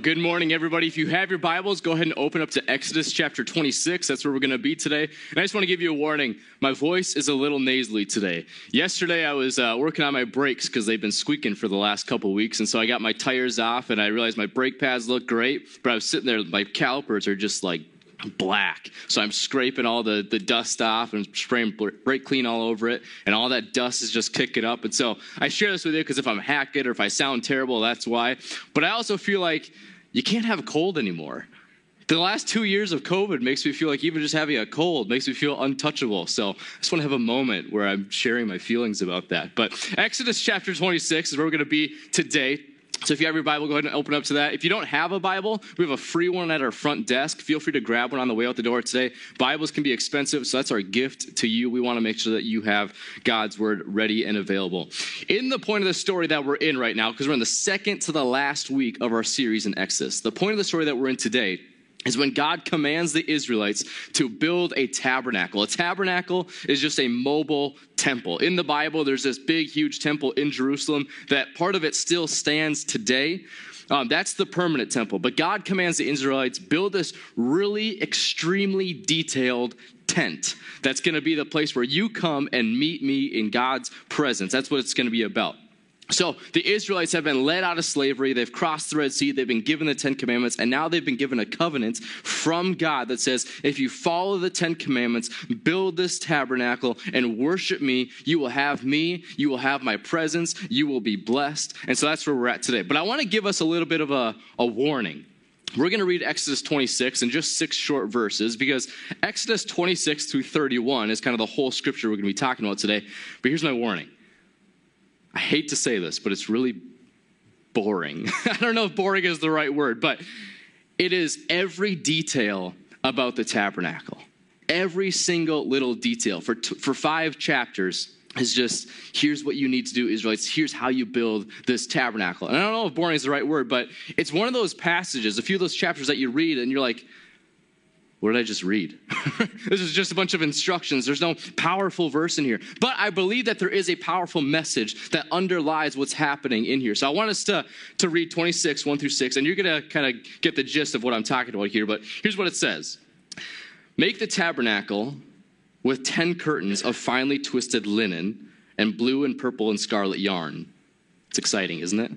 Well, good morning, everybody. If you have your Bibles, go ahead and open up to Exodus chapter 26. That's where we're going to be today. And I just want to give you a warning. My voice is a little nasally today. Yesterday, I was uh, working on my brakes because they've been squeaking for the last couple weeks. And so I got my tires off and I realized my brake pads look great. But I was sitting there, my calipers are just like black. So I'm scraping all the, the dust off and spraying brake clean all over it, and all that dust is just kicking up. And so I share this with you because if I'm hacked or if I sound terrible, that's why. But I also feel like you can't have a cold anymore. The last two years of COVID makes me feel like even just having a cold makes me feel untouchable. So I just want to have a moment where I'm sharing my feelings about that. But Exodus chapter 26 is where we're going to be today. So if you have your Bible, go ahead and open up to that. If you don't have a Bible, we have a free one at our front desk. Feel free to grab one on the way out the door today. Bibles can be expensive, so that's our gift to you. We want to make sure that you have God's word ready and available. In the point of the story that we're in right now, because we're in the second to the last week of our series in Exodus, the point of the story that we're in today is when God commands the Israelites to build a tabernacle. A tabernacle is just a mobile temple. In the Bible, there's this big, huge temple in Jerusalem that part of it still stands today. Um, that's the permanent temple. But God commands the Israelites build this really extremely detailed tent. That's going to be the place where you come and meet me in God's presence. That's what it's going to be about. So the Israelites have been led out of slavery. They've crossed the Red Sea. They've been given the Ten Commandments. And now they've been given a covenant from God that says, if you follow the Ten Commandments, build this tabernacle and worship me, you will have me. You will have my presence. You will be blessed. And so that's where we're at today. But I want to give us a little bit of a, a warning. We're going to read Exodus 26 in just six short verses because Exodus 26 through 31 is kind of the whole scripture we're going to be talking about today. But here's my warning I hate to say this, but it's really boring. I don't know if boring is the right word, but it is every detail about the tabernacle. Every single little detail for, t- for five chapters is just here's what you need to do, Israelites. Here's how you build this tabernacle. And I don't know if boring is the right word, but it's one of those passages, a few of those chapters that you read, and you're like, what did I just read? this is just a bunch of instructions. There's no powerful verse in here. But I believe that there is a powerful message that underlies what's happening in here. So I want us to, to read 26, 1 through 6, and you're going to kind of get the gist of what I'm talking about here. But here's what it says Make the tabernacle with 10 curtains of finely twisted linen and blue and purple and scarlet yarn. It's exciting, isn't it?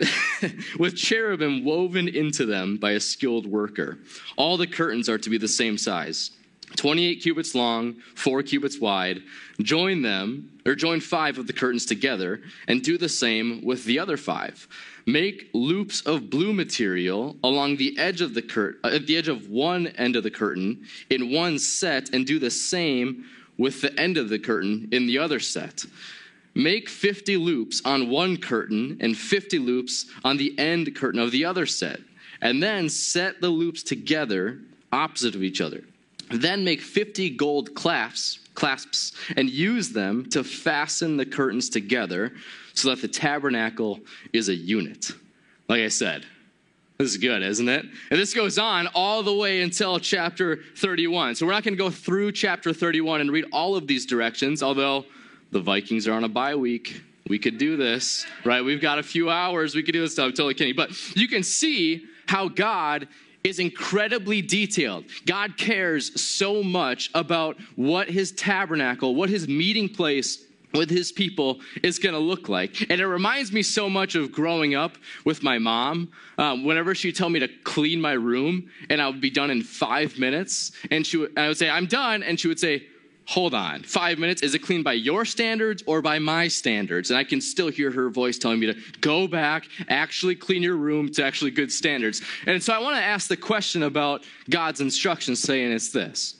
with cherubim woven into them by a skilled worker. All the curtains are to be the same size. 28 cubits long, 4 cubits wide. Join them, or join 5 of the curtains together, and do the same with the other 5. Make loops of blue material along the edge of the uh, at the edge of one end of the curtain in one set, and do the same with the end of the curtain in the other set. Make 50 loops on one curtain and 50 loops on the end curtain of the other set. And then set the loops together opposite of each other. Then make 50 gold clasps, clasps and use them to fasten the curtains together so that the tabernacle is a unit. Like I said, this is good, isn't it? And this goes on all the way until chapter 31. So we're not going to go through chapter 31 and read all of these directions, although the Vikings are on a bye week. We could do this, right? We've got a few hours. We could do this. I'm totally kidding. But you can see how God is incredibly detailed. God cares so much about what his tabernacle, what his meeting place with his people is going to look like. And it reminds me so much of growing up with my mom. Um, whenever she'd tell me to clean my room and I would be done in five minutes, and she would, I would say, I'm done. And she would say, hold on, five minutes, is it clean by your standards or by my standards? And I can still hear her voice telling me to go back, actually clean your room to actually good standards. And so I want to ask the question about God's instructions, saying it's this.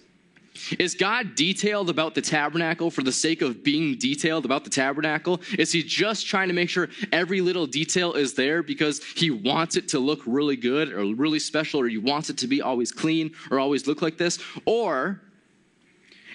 Is God detailed about the tabernacle for the sake of being detailed about the tabernacle? Is he just trying to make sure every little detail is there because he wants it to look really good or really special or he wants it to be always clean or always look like this? Or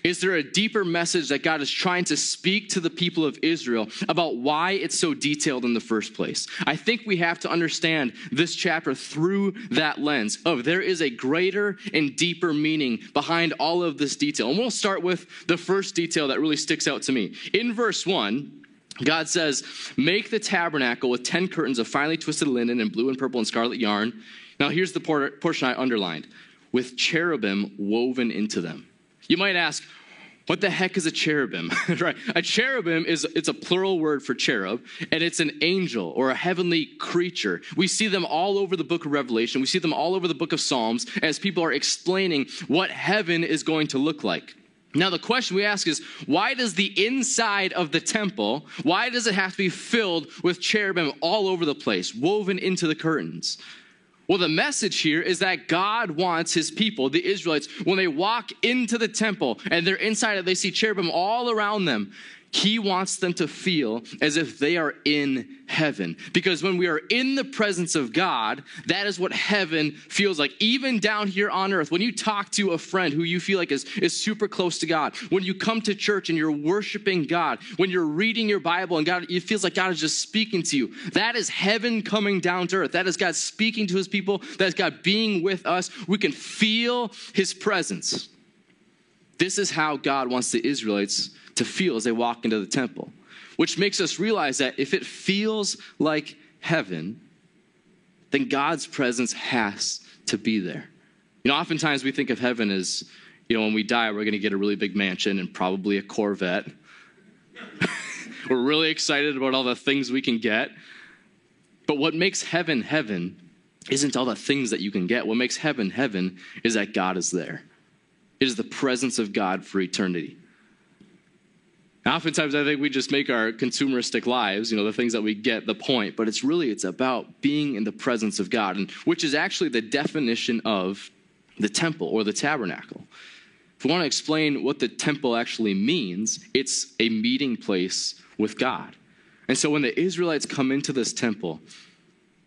is there a deeper message that God is trying to speak to the people of Israel about why it's so detailed in the first place? I think we have to understand this chapter through that lens of there is a greater and deeper meaning behind all of this detail. And we'll start with the first detail that really sticks out to me. In verse 1, God says, Make the tabernacle with 10 curtains of finely twisted linen and blue and purple and scarlet yarn. Now, here's the portion I underlined with cherubim woven into them. You might ask, what the heck is a cherubim? right. A cherubim is it's a plural word for cherub, and it's an angel or a heavenly creature. We see them all over the book of Revelation. We see them all over the book of Psalms as people are explaining what heaven is going to look like. Now the question we ask is why does the inside of the temple, why does it have to be filled with cherubim all over the place, woven into the curtains? Well, the message here is that God wants his people, the Israelites, when they walk into the temple and they're inside it, they see cherubim all around them. He wants them to feel as if they are in heaven. Because when we are in the presence of God, that is what heaven feels like. Even down here on earth, when you talk to a friend who you feel like is, is super close to God, when you come to church and you're worshiping God, when you're reading your Bible and God, it feels like God is just speaking to you. That is heaven coming down to earth. That is God speaking to his people. That is God being with us. We can feel his presence. This is how God wants the Israelites to feel as they walk into the temple, which makes us realize that if it feels like heaven, then God's presence has to be there. You know, oftentimes we think of heaven as, you know, when we die, we're going to get a really big mansion and probably a Corvette. we're really excited about all the things we can get. But what makes heaven heaven isn't all the things that you can get. What makes heaven heaven is that God is there. It is the presence of God for eternity. Oftentimes, I think we just make our consumeristic lives, you know, the things that we get the point, but it's really it's about being in the presence of God, and which is actually the definition of the temple or the tabernacle. If we want to explain what the temple actually means, it's a meeting place with God. And so when the Israelites come into this temple,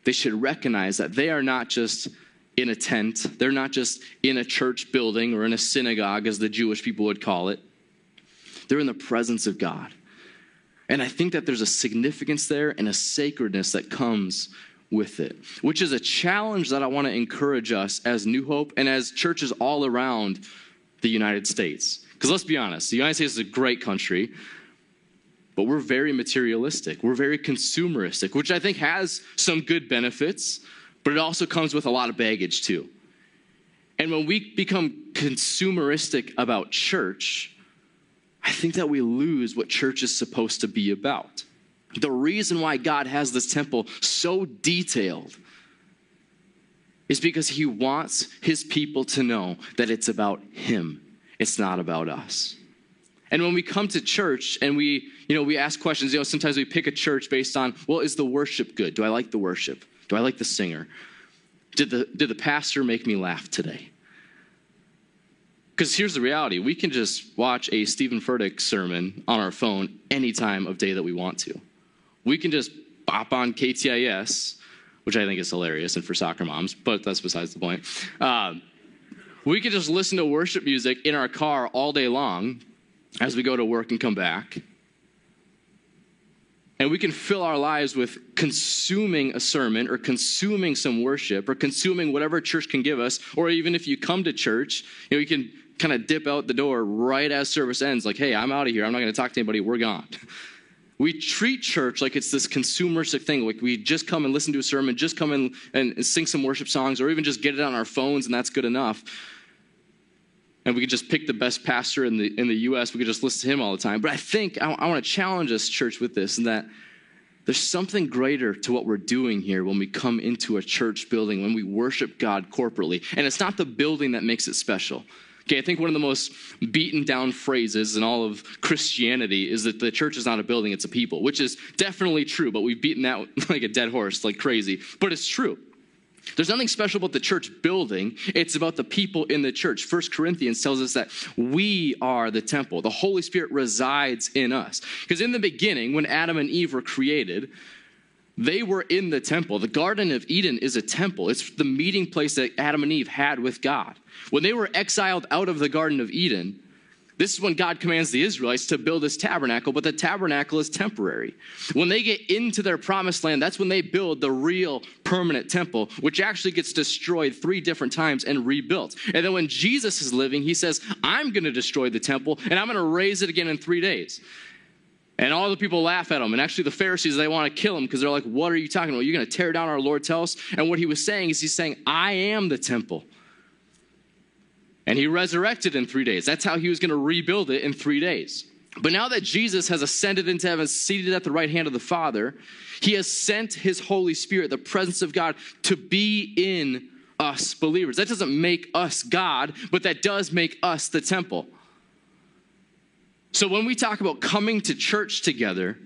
they should recognize that they are not just in a tent, they're not just in a church building or in a synagogue, as the Jewish people would call it. They're in the presence of God. And I think that there's a significance there and a sacredness that comes with it, which is a challenge that I want to encourage us as New Hope and as churches all around the United States. Because let's be honest, the United States is a great country, but we're very materialistic. We're very consumeristic, which I think has some good benefits, but it also comes with a lot of baggage too. And when we become consumeristic about church, I think that we lose what church is supposed to be about. The reason why God has this temple so detailed is because he wants his people to know that it's about him. It's not about us. And when we come to church and we, you know, we ask questions, you know, sometimes we pick a church based on, well, is the worship good? Do I like the worship? Do I like the singer? Did the, did the pastor make me laugh today? Because here's the reality we can just watch a Stephen Furtick sermon on our phone any time of day that we want to. We can just bop on KTIS, which I think is hilarious and for soccer moms, but that's besides the point. Um, we can just listen to worship music in our car all day long as we go to work and come back. And we can fill our lives with consuming a sermon or consuming some worship or consuming whatever church can give us. Or even if you come to church, you know, you can kind of dip out the door right as service ends, like, hey, I'm out of here. I'm not going to talk to anybody. We're gone. We treat church like it's this consumeristic thing. Like we just come and listen to a sermon, just come in and sing some worship songs, or even just get it on our phones, and that's good enough. And we could just pick the best pastor in the in the U.S. We could just listen to him all the time. But I think I, I want to challenge us, church, with this, and that there's something greater to what we're doing here when we come into a church building, when we worship God corporately. And it's not the building that makes it special. Okay, I think one of the most beaten down phrases in all of Christianity is that the church is not a building, it's a people, which is definitely true, but we've beaten that like a dead horse, like crazy. But it's true. There's nothing special about the church building. It's about the people in the church. First Corinthians tells us that we are the temple. The Holy Spirit resides in us. Because in the beginning, when Adam and Eve were created, they were in the temple. The Garden of Eden is a temple, it's the meeting place that Adam and Eve had with God. When they were exiled out of the Garden of Eden, this is when God commands the Israelites to build this tabernacle, but the tabernacle is temporary. When they get into their promised land, that's when they build the real permanent temple, which actually gets destroyed three different times and rebuilt. And then when Jesus is living, he says, I'm going to destroy the temple and I'm going to raise it again in three days. And all the people laugh at him. And actually, the Pharisees, they want to kill him because they're like, What are you talking about? You're going to tear down our Lord's house? And what he was saying is, He's saying, I am the temple. And he resurrected in three days. That's how he was going to rebuild it in three days. But now that Jesus has ascended into heaven, seated at the right hand of the Father, he has sent his Holy Spirit, the presence of God, to be in us believers. That doesn't make us God, but that does make us the temple. So when we talk about coming to church together,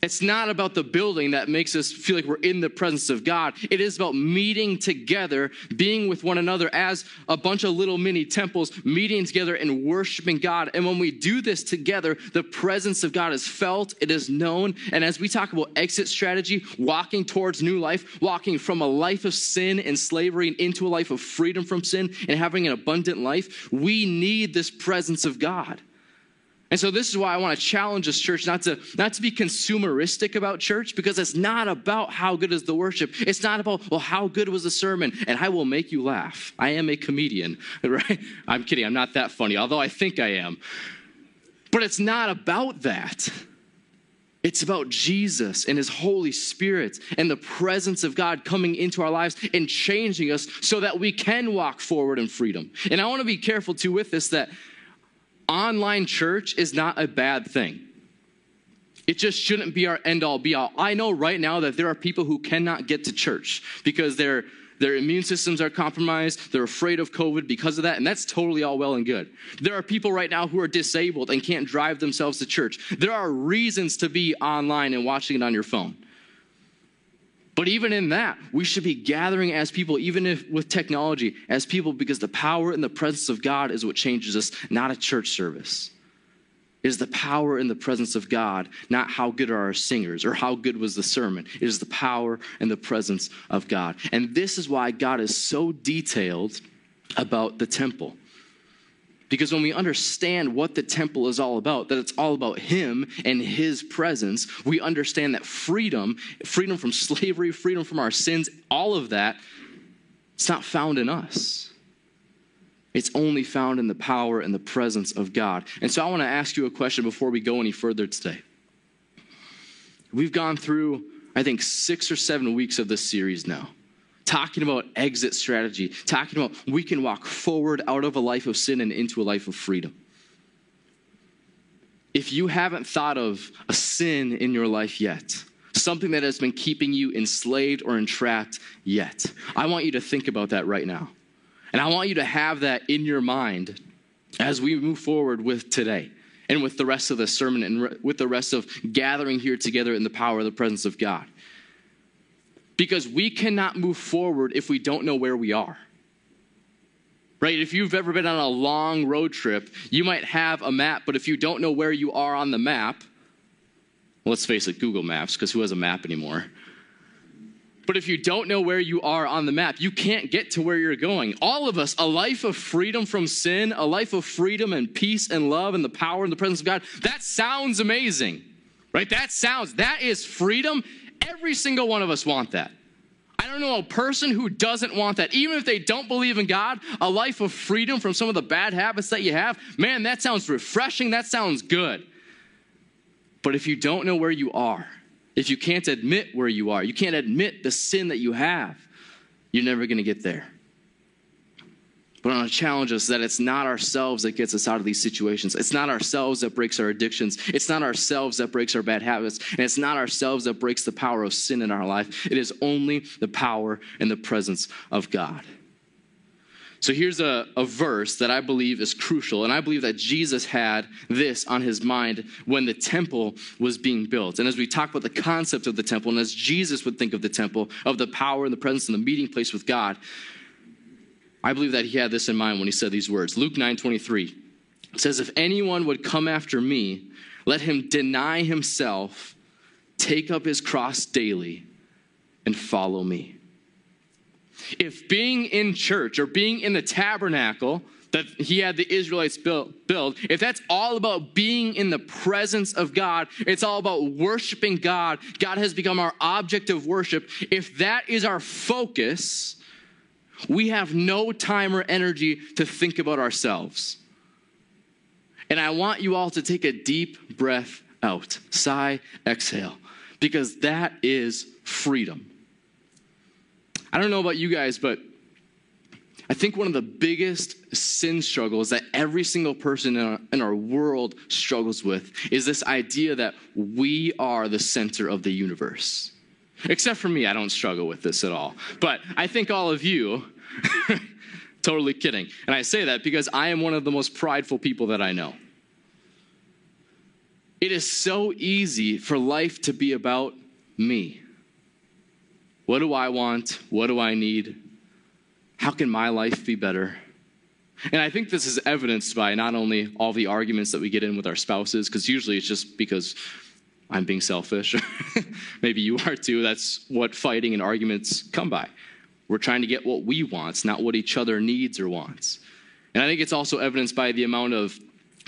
it's not about the building that makes us feel like we're in the presence of God. It is about meeting together, being with one another as a bunch of little mini temples, meeting together and worshiping God. And when we do this together, the presence of God is felt, it is known. And as we talk about exit strategy, walking towards new life, walking from a life of sin and slavery and into a life of freedom from sin and having an abundant life, we need this presence of God. And so this is why I want to challenge this church not to not to be consumeristic about church because it's not about how good is the worship. It's not about well how good was the sermon and I will make you laugh. I am a comedian, right? I'm kidding. I'm not that funny, although I think I am. But it's not about that. It's about Jesus and His Holy Spirit and the presence of God coming into our lives and changing us so that we can walk forward in freedom. And I want to be careful too with this that online church is not a bad thing. It just shouldn't be our end all be all. I know right now that there are people who cannot get to church because their their immune systems are compromised. They're afraid of COVID because of that, and that's totally all well and good. There are people right now who are disabled and can't drive themselves to church. There are reasons to be online and watching it on your phone. But even in that, we should be gathering as people, even if with technology, as people, because the power and the presence of God is what changes us, not a church service. It is the power and the presence of God, not how good are our singers or how good was the sermon. It is the power and the presence of God. And this is why God is so detailed about the temple. Because when we understand what the temple is all about, that it's all about Him and His presence, we understand that freedom, freedom from slavery, freedom from our sins, all of that, it's not found in us. It's only found in the power and the presence of God. And so I want to ask you a question before we go any further today. We've gone through, I think, six or seven weeks of this series now talking about exit strategy, talking about we can walk forward out of a life of sin and into a life of freedom. If you haven't thought of a sin in your life yet, something that has been keeping you enslaved or entrapped yet, I want you to think about that right now. And I want you to have that in your mind as we move forward with today and with the rest of the sermon and with the rest of gathering here together in the power of the presence of God because we cannot move forward if we don't know where we are. Right? If you've ever been on a long road trip, you might have a map, but if you don't know where you are on the map, well, let's face it, Google Maps, because who has a map anymore? But if you don't know where you are on the map, you can't get to where you're going. All of us, a life of freedom from sin, a life of freedom and peace and love and the power and the presence of God, that sounds amazing, right? That sounds, that is freedom Every single one of us want that. I don't know a person who doesn't want that. Even if they don't believe in God, a life of freedom from some of the bad habits that you have, man, that sounds refreshing. That sounds good. But if you don't know where you are, if you can't admit where you are, you can't admit the sin that you have, you're never going to get there. But I want to challenge us that it's not ourselves that gets us out of these situations. It's not ourselves that breaks our addictions. It's not ourselves that breaks our bad habits. And it's not ourselves that breaks the power of sin in our life. It is only the power and the presence of God. So here's a, a verse that I believe is crucial. And I believe that Jesus had this on his mind when the temple was being built. And as we talk about the concept of the temple, and as Jesus would think of the temple, of the power and the presence and the meeting place with God, I believe that he had this in mind when he said these words. Luke 9 23 says, If anyone would come after me, let him deny himself, take up his cross daily, and follow me. If being in church or being in the tabernacle that he had the Israelites build, build, if that's all about being in the presence of God, it's all about worshiping God, God has become our object of worship. If that is our focus, we have no time or energy to think about ourselves. And I want you all to take a deep breath out. Sigh, exhale. Because that is freedom. I don't know about you guys, but I think one of the biggest sin struggles that every single person in our, in our, world struggles with is this idea that we are the center of the universe. Except for me, I don't struggle with this at all. But I think all of you, totally kidding. And I say that because I am one of the most prideful people that I know. It is so easy for life to be about me. What do I want? What do I need? How can my life be better? And I think this is evidenced by not only all the arguments that we get in with our spouses, because usually it's just because I'm being selfish. Maybe you are too. That's what fighting and arguments come by. We're trying to get what we want, not what each other needs or wants. And I think it's also evidenced by the amount of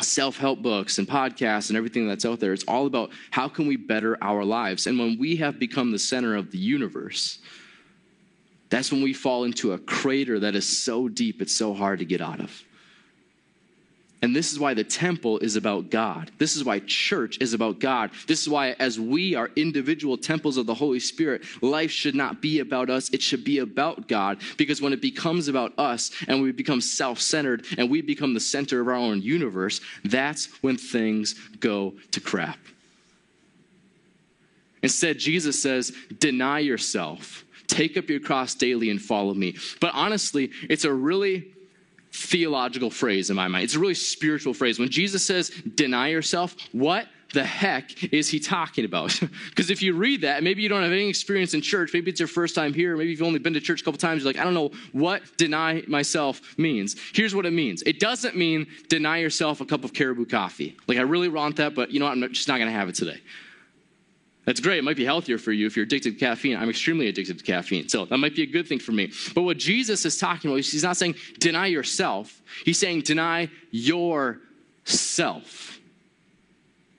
self-help books and podcasts and everything that's out there. It's all about how can we better our lives. And when we have become the center of the universe, that's when we fall into a crater that is so deep it's so hard to get out of. And this is why the temple is about God. This is why church is about God. This is why, as we are individual temples of the Holy Spirit, life should not be about us. It should be about God. Because when it becomes about us and we become self centered and we become the center of our own universe, that's when things go to crap. Instead, Jesus says, deny yourself, take up your cross daily, and follow me. But honestly, it's a really theological phrase in my mind. It's a really spiritual phrase. When Jesus says, deny yourself, what the heck is he talking about? Because if you read that, maybe you don't have any experience in church, maybe it's your first time here, maybe you've only been to church a couple times, you're like, I don't know what deny myself means. Here's what it means it doesn't mean deny yourself a cup of caribou coffee. Like, I really want that, but you know what? I'm just not going to have it today. That's great. It might be healthier for you if you're addicted to caffeine. I'm extremely addicted to caffeine. So that might be a good thing for me. But what Jesus is talking about, he's not saying deny yourself, he's saying deny yourself.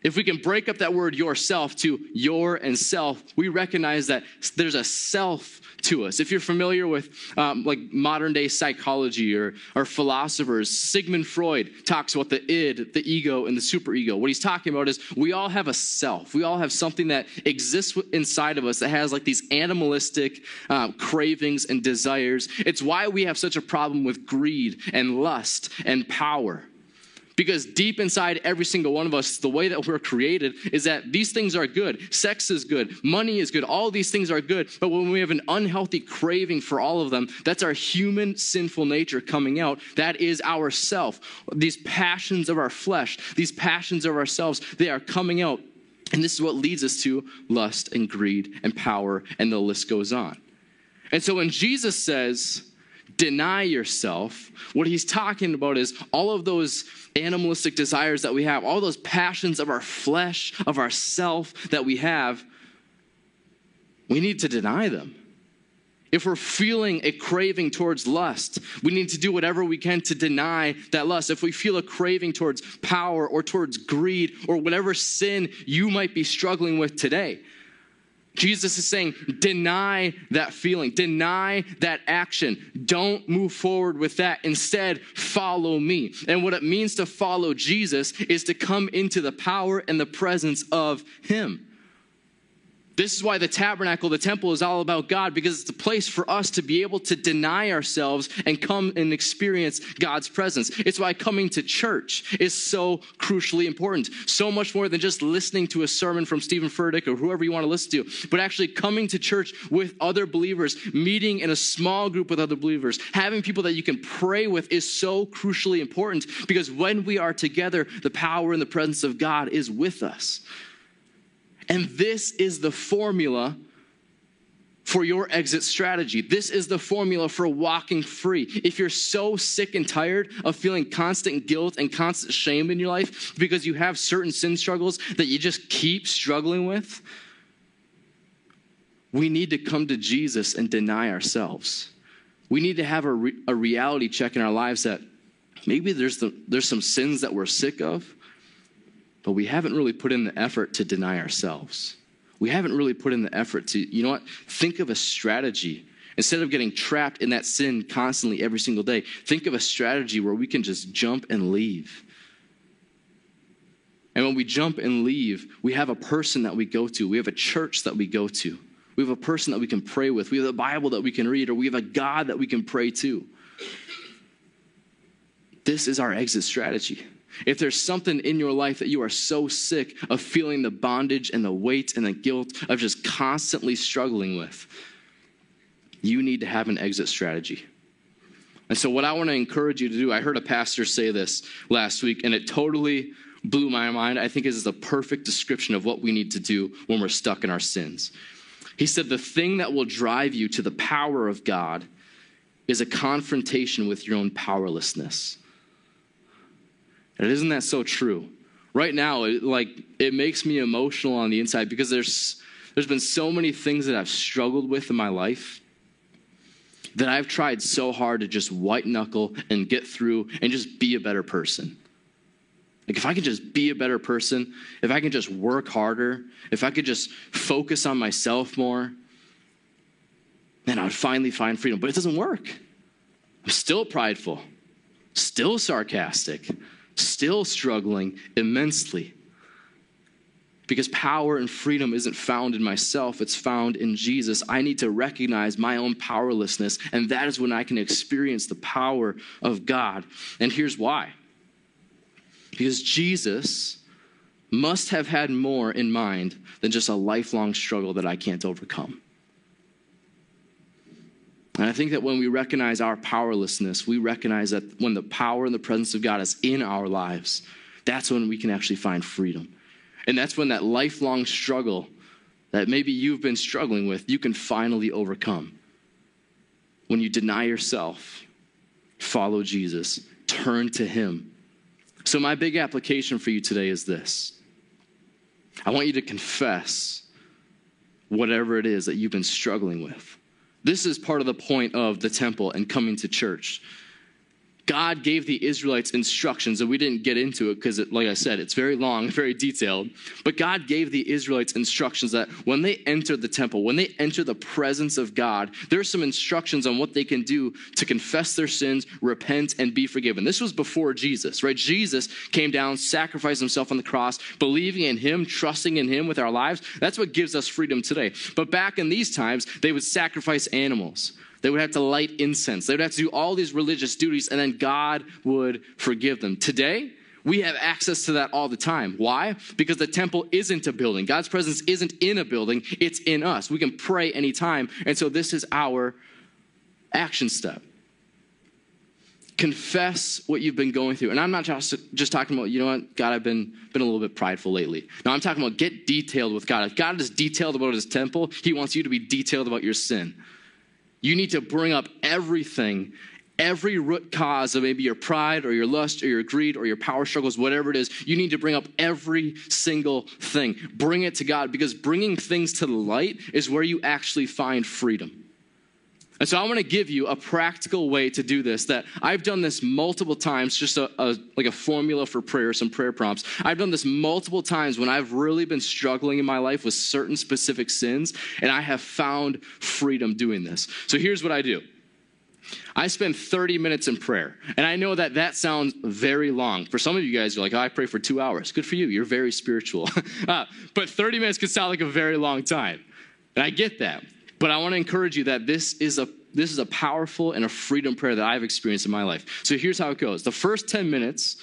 If we can break up that word yourself to your and self, we recognize that there's a self to us. If you're familiar with um, like modern day psychology or, or philosophers, Sigmund Freud talks about the id, the ego, and the superego. What he's talking about is we all have a self. We all have something that exists inside of us that has like these animalistic um, cravings and desires. It's why we have such a problem with greed and lust and power. Because deep inside every single one of us, the way that we're created is that these things are good. Sex is good. Money is good. All these things are good. But when we have an unhealthy craving for all of them, that's our human sinful nature coming out. That is our self. These passions of our flesh, these passions of ourselves, they are coming out. And this is what leads us to lust and greed and power, and the list goes on. And so when Jesus says, deny yourself, what he's talking about is all of those animalistic desires that we have, all those passions of our flesh, of our self that we have, we need to deny them. If we're feeling a craving towards lust, we need to do whatever we can to deny that lust. If we feel a craving towards power or towards greed or whatever sin you might be struggling with today, Jesus is saying, deny that feeling, deny that action. Don't move forward with that. Instead, follow me. And what it means to follow Jesus is to come into the power and the presence of Him. This is why the tabernacle, the temple, is all about God because it's a place for us to be able to deny ourselves and come and experience God's presence. It's why coming to church is so crucially important. So much more than just listening to a sermon from Stephen Furtick or whoever you want to listen to, but actually coming to church with other believers, meeting in a small group with other believers, having people that you can pray with is so crucially important because when we are together, the power and the presence of God is with us. And this is the formula for your exit strategy. This is the formula for walking free. If you're so sick and tired of feeling constant guilt and constant shame in your life because you have certain sin struggles that you just keep struggling with, we need to come to Jesus and deny ourselves. We need to have a, re- a reality check in our lives that maybe there's, the, there's some sins that we're sick of but we haven't really put in the effort to deny ourselves. We haven't really put in the effort to, you know what, think of a strategy. Instead of getting trapped in that sin constantly every single day, think of a strategy where we can just jump and leave. And when we jump and leave, we have a person that we go to, we have a church that we go to. We have a person that we can pray with. We have a Bible that we can read, or we have a God that we can pray to. This is our exit strategy. If there's something in your life that you are so sick of feeling the bondage and the weight and the guilt of just constantly struggling with, you need to have an exit strategy. And so, what I want to encourage you to do, I heard a pastor say this last week, and it totally blew my mind. I think is the perfect description of what we need to do when we're stuck in our sins. He said, The thing that will drive you to the power of God is a confrontation with your own powerlessness. And isn't that so true? Right now, it, like it makes me emotional on the inside because there's there's been so many things that I've struggled with in my life that I've tried so hard to just white knuckle and get through and just be a better person. Like, if I could just be a better person, if I could just work harder, if I could just focus on myself more, then I would finally find freedom. But it doesn't work. I'm still prideful, still sarcastic, still struggling immensely. Because power and freedom isn't found in myself, it's found in Jesus. I need to recognize my own powerlessness, and that is when I can experience the power of God. And here's why because Jesus must have had more in mind than just a lifelong struggle that I can't overcome. And I think that when we recognize our powerlessness, we recognize that when the power and the presence of God is in our lives, that's when we can actually find freedom. And that's when that lifelong struggle that maybe you've been struggling with, you can finally overcome. When you deny yourself, follow Jesus, turn to Him. So, my big application for you today is this I want you to confess whatever it is that you've been struggling with. This is part of the point of the temple and coming to church. God gave the Israelites instructions, and we didn't get into it because, like I said, it's very long, very detailed. But God gave the Israelites instructions that when they enter the temple, when they enter the presence of God, there are some instructions on what they can do to confess their sins, repent, and be forgiven. This was before Jesus, right? Jesus came down, sacrificed himself on the cross, believing in him, trusting in him with our lives. That's what gives us freedom today. But back in these times, they would sacrifice animals. They would have to light incense. They would have to do all these religious duties, and then God would forgive them. Today, we have access to that all the time. Why? Because the temple isn't a building. God's presence isn't in a building, it's in us. We can pray anytime. And so this is our action step. Confess what you've been going through. And I'm not just, just talking about, you know what, God, I've been, been a little bit prideful lately. No, I'm talking about get detailed with God. If God is detailed about his temple, he wants you to be detailed about your sin. You need to bring up everything, every root cause of maybe your pride or your lust or your greed or your power struggles, whatever it is. You need to bring up every single thing. Bring it to God because bringing things to the light is where you actually find freedom. And so I want to give you a practical way to do this that I've done this multiple times, just a, a, like a formula for prayer, some prayer prompts. I've done this multiple times when I've really been struggling in my life with certain specific sins, and I have found freedom doing this. So here's what I do. I spend 30 minutes in prayer. And I know that that sounds very long. For some of you guys, you're like, oh, I pray for two hours. Good for you. You're very spiritual. uh, but 30 minutes can sound like a very long time. And I get that. But I want to encourage you that this is a this is a powerful and a freedom prayer that I've experienced in my life. So here's how it goes. The first 10 minutes,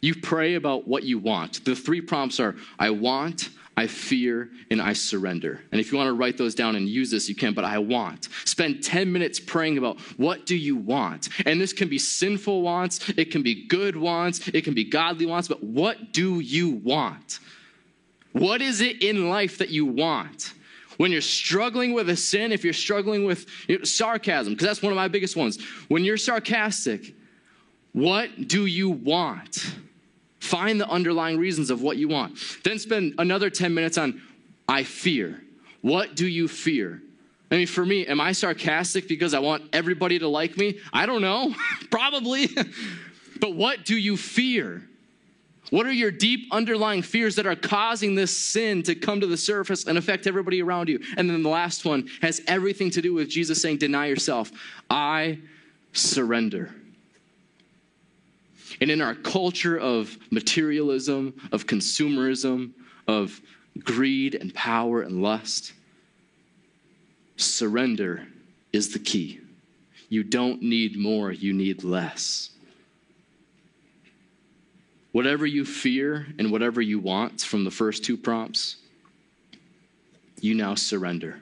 you pray about what you want. The three prompts are I want, I fear, and I surrender. And if you want to write those down and use this, you can, but I want. Spend 10 minutes praying about what do you want? And this can be sinful wants, it can be good wants, it can be godly wants, but what do you want? What is it in life that you want? When you're struggling with a sin, if you're struggling with sarcasm, because that's one of my biggest ones. When you're sarcastic, what do you want? Find the underlying reasons of what you want. Then spend another 10 minutes on I fear. What do you fear? I mean, for me, am I sarcastic because I want everybody to like me? I don't know. Probably. but what do you fear? What are your deep underlying fears that are causing this sin to come to the surface and affect everybody around you? And then the last one has everything to do with Jesus saying, Deny yourself. I surrender. And in our culture of materialism, of consumerism, of greed and power and lust, surrender is the key. You don't need more, you need less. Whatever you fear and whatever you want from the first two prompts, you now surrender.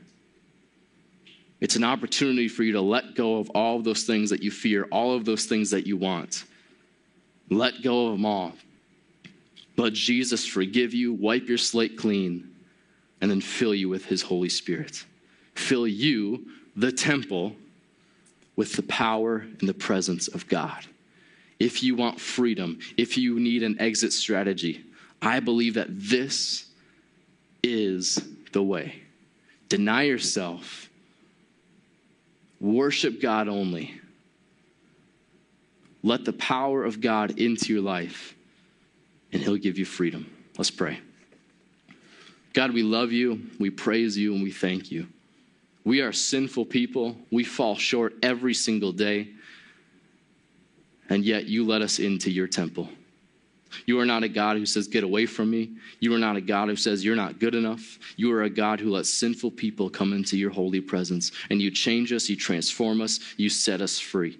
It's an opportunity for you to let go of all of those things that you fear, all of those things that you want. Let go of them all. Let Jesus forgive you, wipe your slate clean, and then fill you with his Holy Spirit. Fill you, the temple, with the power and the presence of God. If you want freedom, if you need an exit strategy, I believe that this is the way. Deny yourself, worship God only. Let the power of God into your life, and He'll give you freedom. Let's pray. God, we love you, we praise you, and we thank you. We are sinful people. We fall short every single day. And yet you let us into your temple. You are not a God who says, Get away from me. You are not a God who says, You're not good enough. You are a God who lets sinful people come into your holy presence. And you change us, you transform us, you set us free.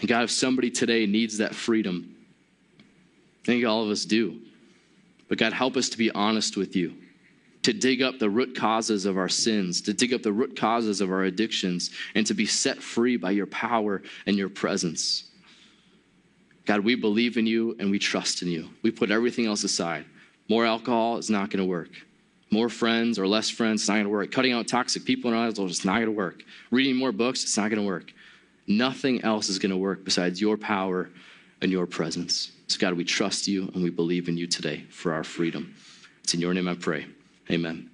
And God, if somebody today needs that freedom, I think all of us do. But God, help us to be honest with you to dig up the root causes of our sins, to dig up the root causes of our addictions, and to be set free by your power and your presence. God, we believe in you and we trust in you. We put everything else aside. More alcohol is not going to work. More friends or less friends, it's not going to work. Cutting out toxic people in our lives, it's not going to work. Reading more books, it's not going to work. Nothing else is going to work besides your power and your presence. So, God, we trust you and we believe in you today for our freedom. It's in your name I pray. Amen.